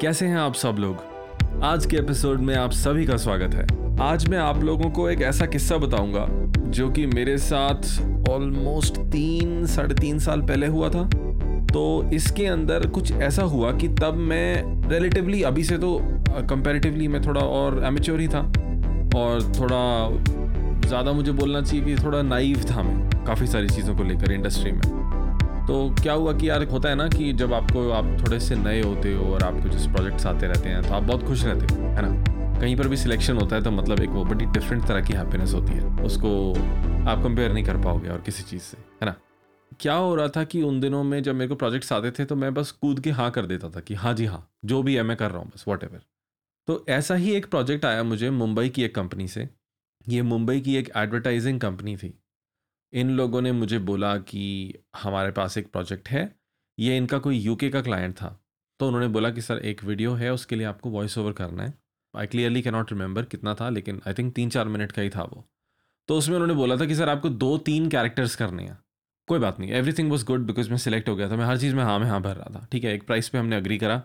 कैसे हैं आप सब लोग? आज के एपिसोड में आप सभी का स्वागत है। आज मैं आप लोगों को एक ऐसा किस्सा बताऊँगा, जो कि मेरे साथ ऑलमोस्ट तीन, साढ़े तीन साल पहले हुआ था। तो इसके अंदर कुछ ऐसा हुआ कि तब मैं रिलेटिवली अभी से तो कंपैरेटिवली मैं थोड़ा और एमेच्योर ही था। और थोड़ा ज़्यादा मुझे बोलना चाहिए कि थोड़ा नाइव था मैं, काफ़ी सारी चीज़ों को लेकर इंडस्ट्री में। तो क्या हुआ कि यार, होता है ना कि जब आपको, आप थोड़े से नए होते हो और आपको जिस प्रोजेक्ट्स आते रहते हैं तो आप बहुत खुश रहते हो, है ना? कहीं पर भी सिलेक्शन होता है तो मतलब एक वो बड़ी डिफरेंट तरह की हैप्पीनेस होती है। उसको आप कंपेयर नहीं कर पाओगे और किसी चीज़ से, है ना? क्या हो रहा था कि उन दिनों में जब मेरे को प्रोजेक्ट्स आते थे तो मैं बस कूद के हाँ कर देता था कि हाँ जी हाँ जो भी है मैं कर रहा हूँ, बस वॉट तो ऐसा ही एक प्रोजेक्ट आया मुझे मुंबई की एक कंपनी से। ये मुंबई की एक एडवर्टाइजिंग कंपनी थी। इन लोगों ने मुझे बोला कि हमारे पास एक प्रोजेक्ट है, ये इनका कोई यूके का क्लाइंट था। तो उन्होंने बोला कि, सर, एक वीडियो है, उसके लिए आपको वॉइस ओवर करना है। आई क्लियरली कैनॉट रिमेंबर कितना था, लेकिन आई थिंक तीन चार मिनट का ही था वो। तो उसमें उन्होंने बोला था कि, सर, आपको दो तीन कैरेक्टर्स करने हैं। कोई बात नहीं एवरीथिंग वॉज़ गुड बिकॉज़ मैं सिलेक्ट हो गया था। मैं हर चीज़ में हाँ में हाँ भर रहा था, ठीक है? एक प्राइस पे हमने अग्री करा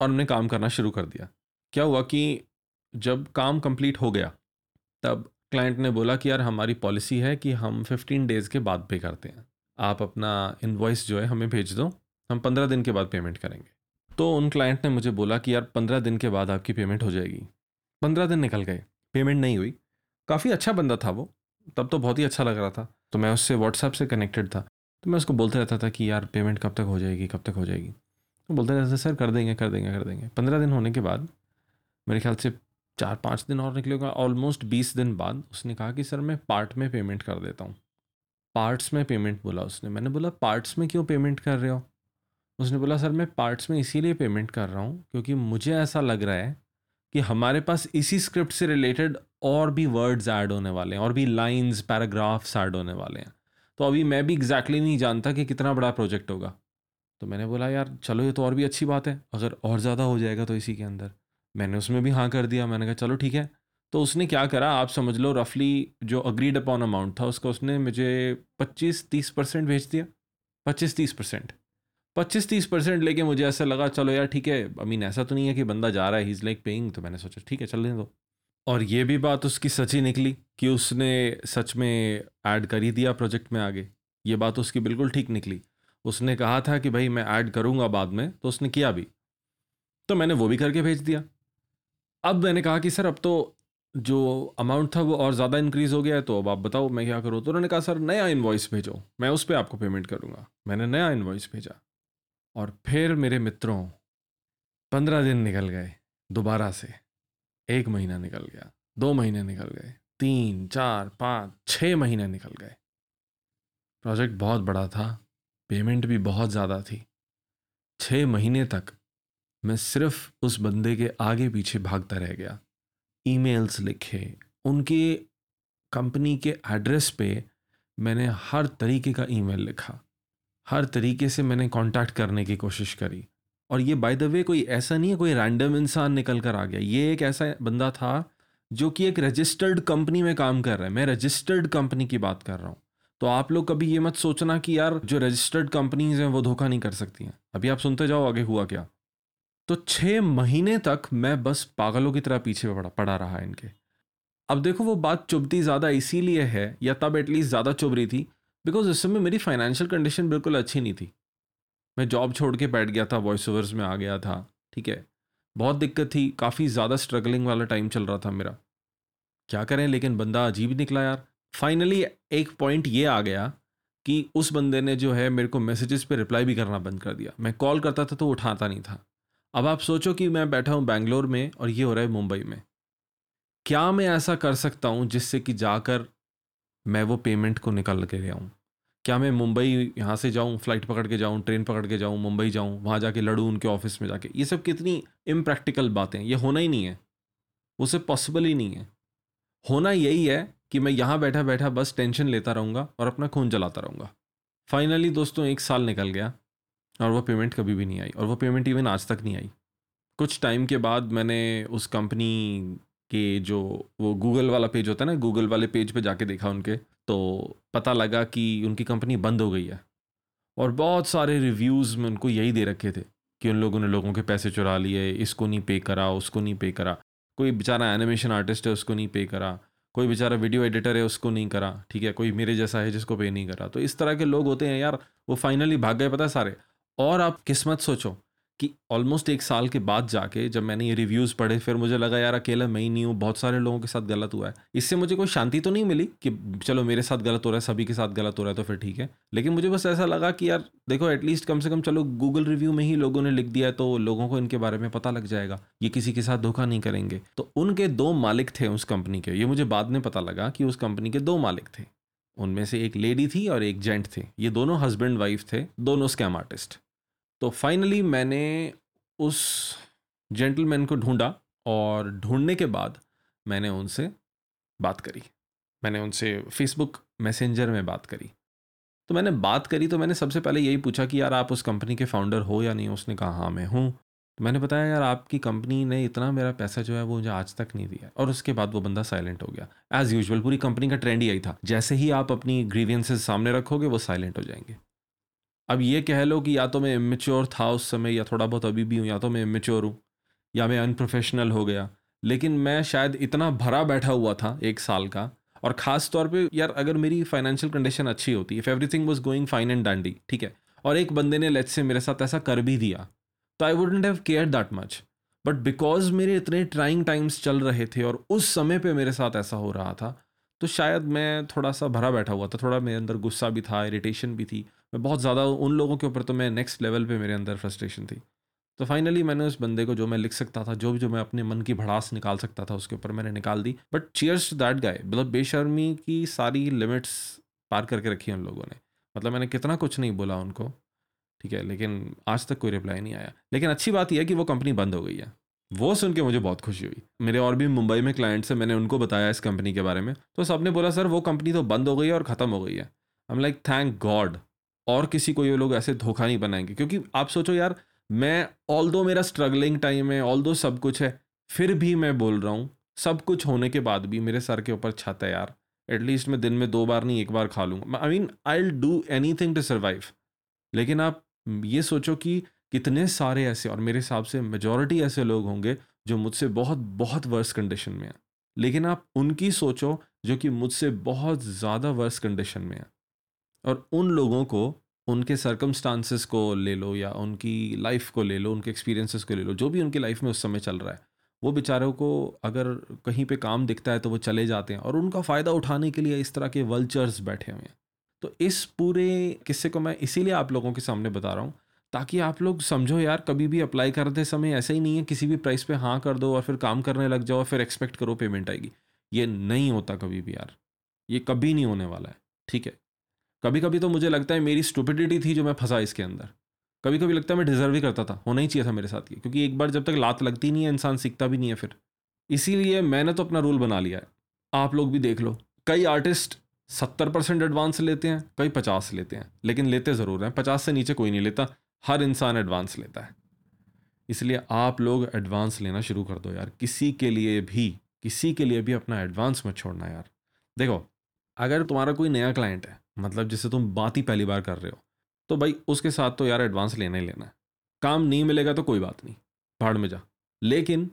और हमने काम करना शुरू कर दिया। क्या हुआ कि जब काम कंप्लीट हो गया, तब क्लाइंट ने बोला कि, यार, हमारी पॉलिसी है कि हम 15 डेज़ के बाद पे करते हैं। आप अपना इन्वॉइस जो है हमें भेज दो, हम पंद्रह दिन के बाद पेमेंट करेंगे। तो उन क्लाइंट ने मुझे बोला कि, यार, पंद्रह दिन के बाद आपकी पेमेंट हो जाएगी। पंद्रह दिन निकल गए। पेमेंट नहीं हुई। काफ़ी अच्छा बंदा था वो। तब तो बहुत ही अच्छा लग रहा था। तो मैं उससे व्हाट्सएप से कनेक्टेड था। तो मैं उसको बोलते रहता था कि, यार पेमेंट कब तक हो जाएगी, कब तक हो जाएगी? तो बोलते रहते सर, कर देंगे कर देंगे कर देंगे। पंद्रह दिन होने के बाद मेरे ख्याल से चार पाँच दिन और निकलेगा। ऑलमोस्ट बीस दिन बाद उसने कहा कि, सर, मैं पार्ट में पेमेंट कर देता हूँ। पार्ट्स में पेमेंट बोला उसने। मैंने बोला पार्ट्स में क्यों पेमेंट कर रहे हो? उसने बोला, सर, मैं पार्ट्स में इसीलिए पेमेंट कर रहा हूँ क्योंकि मुझे ऐसा लग रहा है कि हमारे पास इसी स्क्रिप्ट से रिलेटेड और भी वर्ड्स ऐड होने वाले हैं और भी लाइंस पैराग्राफ्स ऐड होने वाले हैं। तो अभी मैं भी एग्जैक्टली exactly नहीं जानता कि कितना बड़ा प्रोजेक्ट होगा। तो मैंने बोला, यार, चलो, ये तो और भी अच्छी बात है। अगर और ज़्यादा हो जाएगा तो इसी के अंदर। मैंने उसमें भी हाँ कर दिया। मैंने कहा, चलो ठीक है। तो उसने क्या करा, आप समझ लो रफली जो अग्रीड अपॉन अमाउंट था, उसका उसने मुझे पच्चीस तीस परसेंट भेज दिया। पच्चीस तीस परसेंट। पच्चीस तीस परसेंट लेके मुझे ऐसा लगा, चलो यार, ठीक है। आई मीन ऐसा तो नहीं है कि बंदा जा रहा है ही इज़ लाइक पेइंग तो मैंने सोचा, ठीक है, चलने दो। और ये भी बात उसकी सच ही निकली कि उसने सच में ऐड कर ही दिया प्रोजेक्ट में आगे। ये बात उसकी बिल्कुल ठीक निकली। उसने कहा था कि, भाई, मैं ऐड करूँगा बाद में। तो उसने किया भी। तो मैंने वो भी करके भेज दिया। अब मैंने कहा कि सर, अब तो जो अमाउंट था वो और ज़्यादा इंक्रीज़ हो गया है तो अब आप बताओ मैं क्या करूँ? तो उन्होंने कहा, सर, नया इन्वॉइस भेजो, मैं उस पर आपको पेमेंट करूँगा। मैंने नया इन्वॉइस भेजा और फिर मेरे मित्रों, पंद्रह दिन निकल गए, दोबारा से। एक महीना निकल गया, दो महीने निकल गए, तीन, चार, पाँच छः महीने निकल गए। प्रोजेक्ट बहुत बड़ा था पेमेंट भी बहुत ज़्यादा थी। छः महीने तक मैं सिर्फ़ उस बंदे के आगे पीछे भागता रह गया। ईमेल्स लिखे, उनके कंपनी के एड्रेस पे मैंने हर तरीके का ईमेल लिखा। हर तरीके से मैंने कांटेक्ट करने की कोशिश करी। और ये बाय द वे कोई ऐसा नहीं है, कोई रैंडम इंसान निकल कर आ गया। ये एक ऐसा बंदा था जो कि एक रजिस्टर्ड कंपनी में काम कर रहा है। मैं रजिस्टर्ड कंपनी की बात कर रहा हूँ। तो आप लोग कभी ये मत सोचना कि यार, जो रजिस्टर्ड कंपनीज़ हैं, वो धोखा नहीं कर सकती हैं। अभी आप सुनते जाओ आगे हुआ क्या। तो छः महीने तक मैं बस पागलों की तरह पीछे पड़ा पड़ा रहा इनके। अब देखो वो बात चुभती ज़्यादा इसीलिए है, या तब एटलीस्ट ज़्यादा चुभ रही थी बिकॉज़ उस समय मेरी फाइनेंशियल कंडीशन बिल्कुल अच्छी नहीं थी। मैं जॉब छोड़ के बैठ गया था वॉइस ओवर्स में आ गया था, ठीक है। बहुत दिक्कत थी, काफ़ी ज़्यादा स्ट्रगलिंग वाला टाइम चल रहा था मेरा। क्या करें, लेकिन बंदा अजीब निकला यार। फाइनली एक पॉइंट ये आ गया कि उस बंदे ने जो है मेरे को मैसेजेस पे रिप्लाई भी करना बंद कर दिया। मैं कॉल करता था तो उठाता नहीं था। अब आप सोचो कि मैं बैठा हूँ बैंगलोर में और ये हो रहा है मुंबई में। क्या मैं ऐसा कर सकता हूँ जिससे कि जाकर मैं वो पेमेंट को निकल के ले आऊँ? क्या मैं मुंबई यहाँ से जाऊँ फ़्लाइट पकड़ के जाऊँ ट्रेन पकड़ के जाऊँ, मुंबई जाऊँ, वहाँ जाके लड़ूँ, उनके ऑफ़िस में जाके? ये सब कितनी इम्प्रैक्टिकल बातें ये होना ही नहीं है। सब पॉसिबल ही नहीं है। होना यही है कि मैं यहाँ बैठा बैठा बस टेंशन लेता रहूँगा और अपना खून जलाता रहूँगा। फाइनली दोस्तों, एक साल निकल गया। और वो पेमेंट कभी भी नहीं आई और वो पेमेंट इवन आज तक नहीं आई। कुछ टाइम के बाद मैंने उस कंपनी के जो वो गूगल वाला पेज होता है ना गूगल वाले पेज पे जाके देखा उनके तो पता लगा कि उनकी कंपनी बंद हो गई है। और बहुत सारे रिव्यूज़ में उनको यही दे रखे थे कि उन लोगों ने लोगों के पैसे चुरा लिए, इसको नहीं पे करा, उसको नहीं पे करा। कोई बेचारा एनिमेशन आर्टिस्ट है, उसको नहीं पे करा। कोई बेचारा वीडियो एडिटर है, उसको नहीं करा। ठीक है, कोई मेरे जैसा है जिसको पे नहीं करा। तो इस तरह के लोग होते हैं यार, वो फाइनली भाग गए पता है सारे। और आप किस्मत सोचो कि ऑलमोस्ट एक साल के बाद जाके जब मैंने ये रिव्यूज़ पढ़े, फिर मुझे लगा, यार, अकेला मैं ही नहीं हूँ, बहुत सारे लोगों के साथ गलत हुआ है। इससे मुझे कोई शांति तो नहीं मिली कि, चलो, मेरे साथ गलत हो रहा है, सभी के साथ गलत हो रहा है तो फिर ठीक है। लेकिन मुझे बस ऐसा लगा कि, यार, देखो एटलीस्ट कम से कम चलो गूगल रिव्यू में ही लोगों ने लिख दिया है तो लोगों को इनके बारे में पता लग जाएगा। ये किसी के साथ धोखा नहीं करेंगे। तो उनके दो मालिक थे उस कंपनी के। ये मुझे बाद में पता लगा कि उस कंपनी के दो मालिक थे। उनमें से एक लेडी थी और एक जेंट थे। ये दोनों हस्बैंड वाइफ थे, दोनों स्कैम आर्टिस्ट तो फाइनली मैंने उस जेंटलमैन को ढूंढा और ढूँढने के बाद मैंने उनसे बात करी। मैंने उनसे फेसबुक मैसेंजर में बात करी। तो मैंने बात करी तो मैंने सबसे पहले यही पूछा कि यार आप उस कंपनी के फाउंडर हो या नहीं? उसने कहा हाँ मैं हूँ। मैंने बताया, यार, आपकी कंपनी ने इतना मेरा पैसा जो है वो मुझे आज तक नहीं दिया और उसके बाद वो बंदा साइलेंट हो गया। एज़ यूजल पूरी कंपनी का ट्रेंड यही था। जैसे ही आप अपनी ग्रीवियंसेज सामने रखोगे, वो साइलेंट हो जाएँगे। अब ये कह लो कि या तो मैं इमेच्योर था उस समय, या थोड़ा बहुत अभी भी हूँ, या तो मैं इमेच्योर हूँ, या मैं अनप्रोफेशनल हो गया। लेकिन मैं शायद इतना भरा बैठा हुआ था एक साल का, और ख़ास तौर पे, यार, अगर मेरी फाइनेंशियल कंडीशन अच्छी होती if everything was going fine and dandy ठीक है? और एक बंदे ने लेट से मेरे साथ ऐसा कर भी दिया तो I wouldn't have care that much but because मेरे इतने ट्राइंग टाइम्स चल रहे थे और उस समय पे मेरे साथ ऐसा हो रहा था तो शायद मैं थोड़ा सा भरा बैठा हुआ था, थोड़ा मेरे अंदर गुस्सा भी था इरिटेशन भी थी। मैं बहुत ज़्यादा उन लोगों के ऊपर तो मैं नेक्स्ट लेवल पे मेरे अंदर फ्रस्ट्रेशन थी। तो फाइनली मैंने उस बंदे को जो मैं लिख सकता था, जो भी जो मैं अपने मन की भड़ास निकाल सकता था, उसके ऊपर मैंने निकाल दी। But cheers to that guy मतलब बेशर्मी की सारी लिमिट्स पार करके रखी उन लोगों ने। मतलब मैंने कितना कुछ नहीं बोला उनको। ठीक है, लेकिन आज तक कोई रिप्लाई नहीं आया। लेकिन अच्छी बात यह है कि वो कंपनी बंद हो गई है। वो सुन के मुझे बहुत खुशी हुई। मेरे और भी मुंबई में क्लाइंट्स हैं, मैंने उनको बताया इस कंपनी के बारे में। तो सबने बोला, सर, वो कंपनी तो बंद हो गई है और ख़त्म हो गई है। I am like thank God और किसी को ये लोग ऐसे धोखा नहीं बनाएँगे। क्योंकि आप सोचो यार, मैं ऑल दो मेरा स्ट्रगलिंग टाइम है ऑल दो सब कुछ है, फिर भी मैं बोल रहा हूँ, सब कुछ होने के बाद भी मेरे सर के ऊपर छत है यार। एटलीस्ट मैं दिन में दो बार नहीं, एक बार खा लूँगा। I mean I do anything to survive लेकिन आप ये सोचो कि कितने सारे ऐसे और मेरे हिसाब से मेजोरिटी ऐसे लोग होंगे जो मुझसे बहुत बहुत वर्स कंडीशन में हैं। लेकिन आप उनकी सोचो जो कि मुझसे बहुत ज़्यादा वर्स कंडीशन में हैं। और उन लोगों को, उनके सरकमस्टांसिस को ले लो या उनकी लाइफ को ले लो, उनके एक्सपीरियंसेस को ले लो, जो भी उनकी लाइफ में उस समय चल रहा है, वो बेचारों को अगर कहीं पे काम दिखता है तो वो चले जाते हैं। और उनका फ़ायदा उठाने के लिए इस तरह के वल्चर्स बैठे हुए हैं। तो इस पूरे किस्से को मैं इसीलिए आप लोगों के सामने बता रहा हूँ, ताकि आप लोग समझो यार, कभी भी अप्लाई करते समय ऐसा ही नहीं है, किसी भी प्राइस पे हाँ कर दो और फिर काम करने लग जाओ और फिर एक्सपेक्ट करो पेमेंट आएगी। ये नहीं होता कभी भी यार, ये कभी नहीं होने वाला है, ठीक है? कभी कभी तो मुझे लगता है मेरी स्टूपिडिटी थी जो मैं फंसा इसके अंदर। कभी कभी लगता है मैं डिजर्व ही करता था, होना ही चाहिए था मेरे साथ ये, क्योंकि एक बार जब तक लात लगती नहीं है, इंसान सीखता भी नहीं है फिर। इसीलिए मैंने तो अपना रूल बना लिया है। आप लोग भी देख लो, कई आर्टिस्ट सत्तर परसेंट एडवांस लेते हैं, कई पचास लेते हैं, लेकिन लेते ज़रूर हैं। पचास से नीचे कोई नहीं लेता, हर इंसान एडवांस लेता है। इसलिए आप लोग एडवांस लेना शुरू कर दो यार। किसी के लिए भी, किसी के लिए भी अपना एडवांस मत छोड़ना यार। देखो, अगर तुम्हारा कोई नया क्लाइंट है मतलब जिससे तुम बात ही पहली बार कर रहे हो तो भाई उसके साथ तो यार एडवांस लेना ही लेना है। काम नहीं मिलेगा तो कोई बात नहीं, भाड़ में जा। लेकिन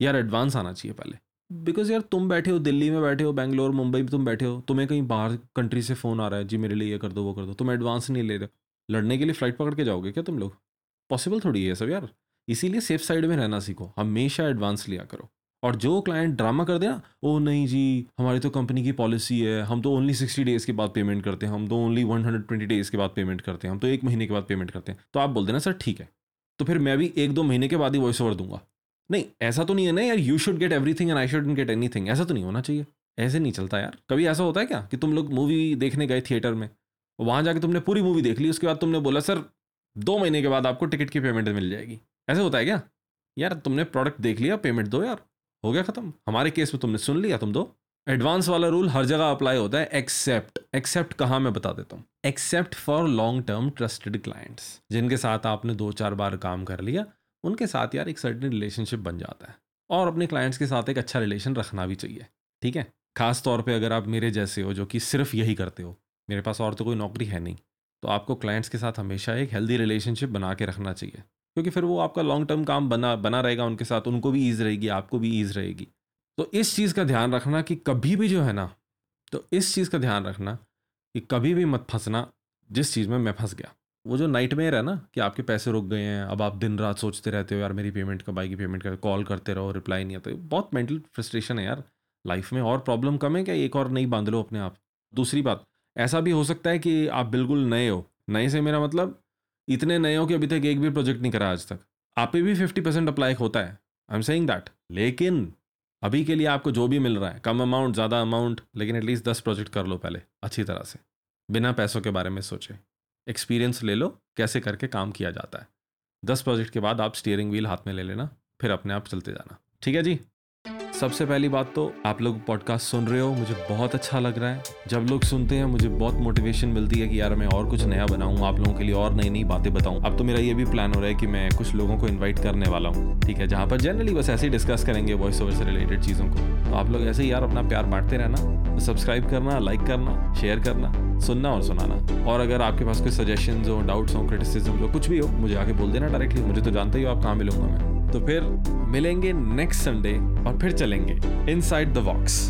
यार एडवांस आना चाहिए पहले। बिकॉज़ यार तुम बैठे हो, दिल्ली में बैठे हो, बैंगलोर, मुंबई में तुम बैठे हो, तुम्हें कहीं बाहर कंट्री से फ़ोन आ रहा है, जी, मेरे लिए ये कर दो, वो कर दो। तुम एडवांस नहीं ले रहे लड़ने के लिए फ़्लाइट पकड़ के जाओगे क्या तुम लोग? पॉसिबल थोड़ी है सब यार। इसीलिए सेफ़ साइड में रहना सीखो। हमेशा एडवांस लिया करो। और जो क्लाइंट ड्रामा कर देना ओ, नहीं जी, हमारी तो कंपनी की पॉलिसी है। हम तो ओनली सिक्सटी डेज़ के बाद पेमेंट करते हैं। हम तो only one hundred twenty days के बाद पेमेंट करते हैं। हम तो एक महीने के बाद पेमेंट करते हैं। तो आप बोल देना, सर, ठीक है। तो फिर मैं भी एक दो महीने के बाद ही वॉइस ओवर दूँगा। नहीं, ऐसा तो नहीं है ना यार you should get everything and I should get any ऐसा तो नहीं होना चाहिए। ऐसे नहीं चलता यार। कभी ऐसा होता है क्या कि तुम लोग मूवी देखने गए थिएटर में? वहाँ जाके तुमने पूरी मूवी देख ली, उसके बाद तुमने बोला, सर, दो महीने के बाद आपको टिकट की पेमेंट मिल जाएगी। ऐसे होता है क्या? यार, तुमने प्रोडक्ट देख लिया पेमेंट दो यार। हो गया खत्म। हमारे केस में तुमने सुन लिया, तुम दो। एडवांस वाला रूल हर जगह अप्लाई होता है एक्सेप्ट एक्सेप्ट कहाँ मैं बता देता हूँ? Except for long term trusted clients जिनके साथ आपने दो चार बार काम कर लिया उनके साथ यार एक सर्टन रिलेशनशिप बन जाता है। और अपने क्लाइंट्स के साथ एक अच्छा रिलेशन रखना भी चाहिए, ठीक है? खास तौर पे अगर आप मेरे जैसे हो, जो कि सिर्फ़ यही करते हो, मेरे पास और तो कोई नौकरी है नहीं तो आपको क्लाइंट्स के साथ हमेशा एक हेल्दी रिलेशनशिप बना के रखना चाहिए। क्योंकि फिर वो आपका लॉन्ग टर्म काम बना बना रहेगा उनके साथ, उनको भी ईज रहेगी, आपको भी ईज रहेगी। तो इस चीज़ का ध्यान रखना कि कभी भी जो है ना तो इस चीज़ का ध्यान रखना कि कभी भी मत फंसना, जिस चीज़ में मैं फंस गया। वो जो नाइट मेयर है ना, कि आपके पैसे रुक गए हैं, अब आप दिन रात सोचते रहते हो, यार, मेरी पेमेंट कब आएगी पेमेंट कर कॉल करते रहो रिप्लाई नहीं आता। बहुत मेंटल फ्रस्ट्रेशन है यार। लाइफ में और प्रॉब्लम कम है क्या? एक और नहीं बाँध लो अपने आप। दूसरी बात, ऐसा भी हो सकता है कि आप बिल्कुल नए हो। नए से मेरा मतलब इतने नए हो कि अभी तक एक भी प्रोजेक्ट नहीं करा आज तक। आप पे भी फिफ्टी परसेंट अप्लाई होता है। आई एम सेइंग दैट लेकिन, अभी के लिए आपको जो भी मिल रहा है, कम अमाउंट ज़्यादा अमाउंट लेकिन एटलीस्ट दस प्रोजेक्ट कर लो पहले, अच्छी तरह से। बिना पैसों के बारे में सोचे। एक्सपीरियंस ले लो, कैसे करके काम किया जाता है। दस प्रोजेक्ट के बाद आप स्टीयरिंग व्हील हाथ में ले लेना, फिर अपने आप चलते जाना। ठीक है जी? सबसे पहली बात तो आप लोग पॉडकास्ट सुन रहे हो, मुझे बहुत अच्छा लग रहा है। जब लोग सुनते हैं, मुझे बहुत मोटिवेशन मिलती है कि यार मैं और कुछ नया बनाऊँ, आप लोगों के लिए और नई नई बातें बताऊँ। अब तो मेरा ये भी प्लान हो रहा है कि मैं कुछ लोगों को इन्वाइट करने वाला हूँ, ठीक है? जहाँ पर जनरली बस ऐसे ही डिस्कस करेंगे वॉइस ओवर से रिलेटेड चीज़ों को। तो आप लोग ऐसे ही यार अपना प्यार बांटते रहना तो सब्सक्राइब करना लाइक करना शेयर करना, सुनना और सुनाना। और अगर आपके पास कोई सजेशन हो डाउट्स हो क्रिटिसिज्म हो, कुछ भी हो, मुझे आके बोल देना डायरेक्टली मुझे तो जानते ही हो आप कहाँ मिलूँगा मैं। तो फिर मिलेंगे नेक्स्ट संडे और फिर चलेंगे इनसाइड द वॉक्स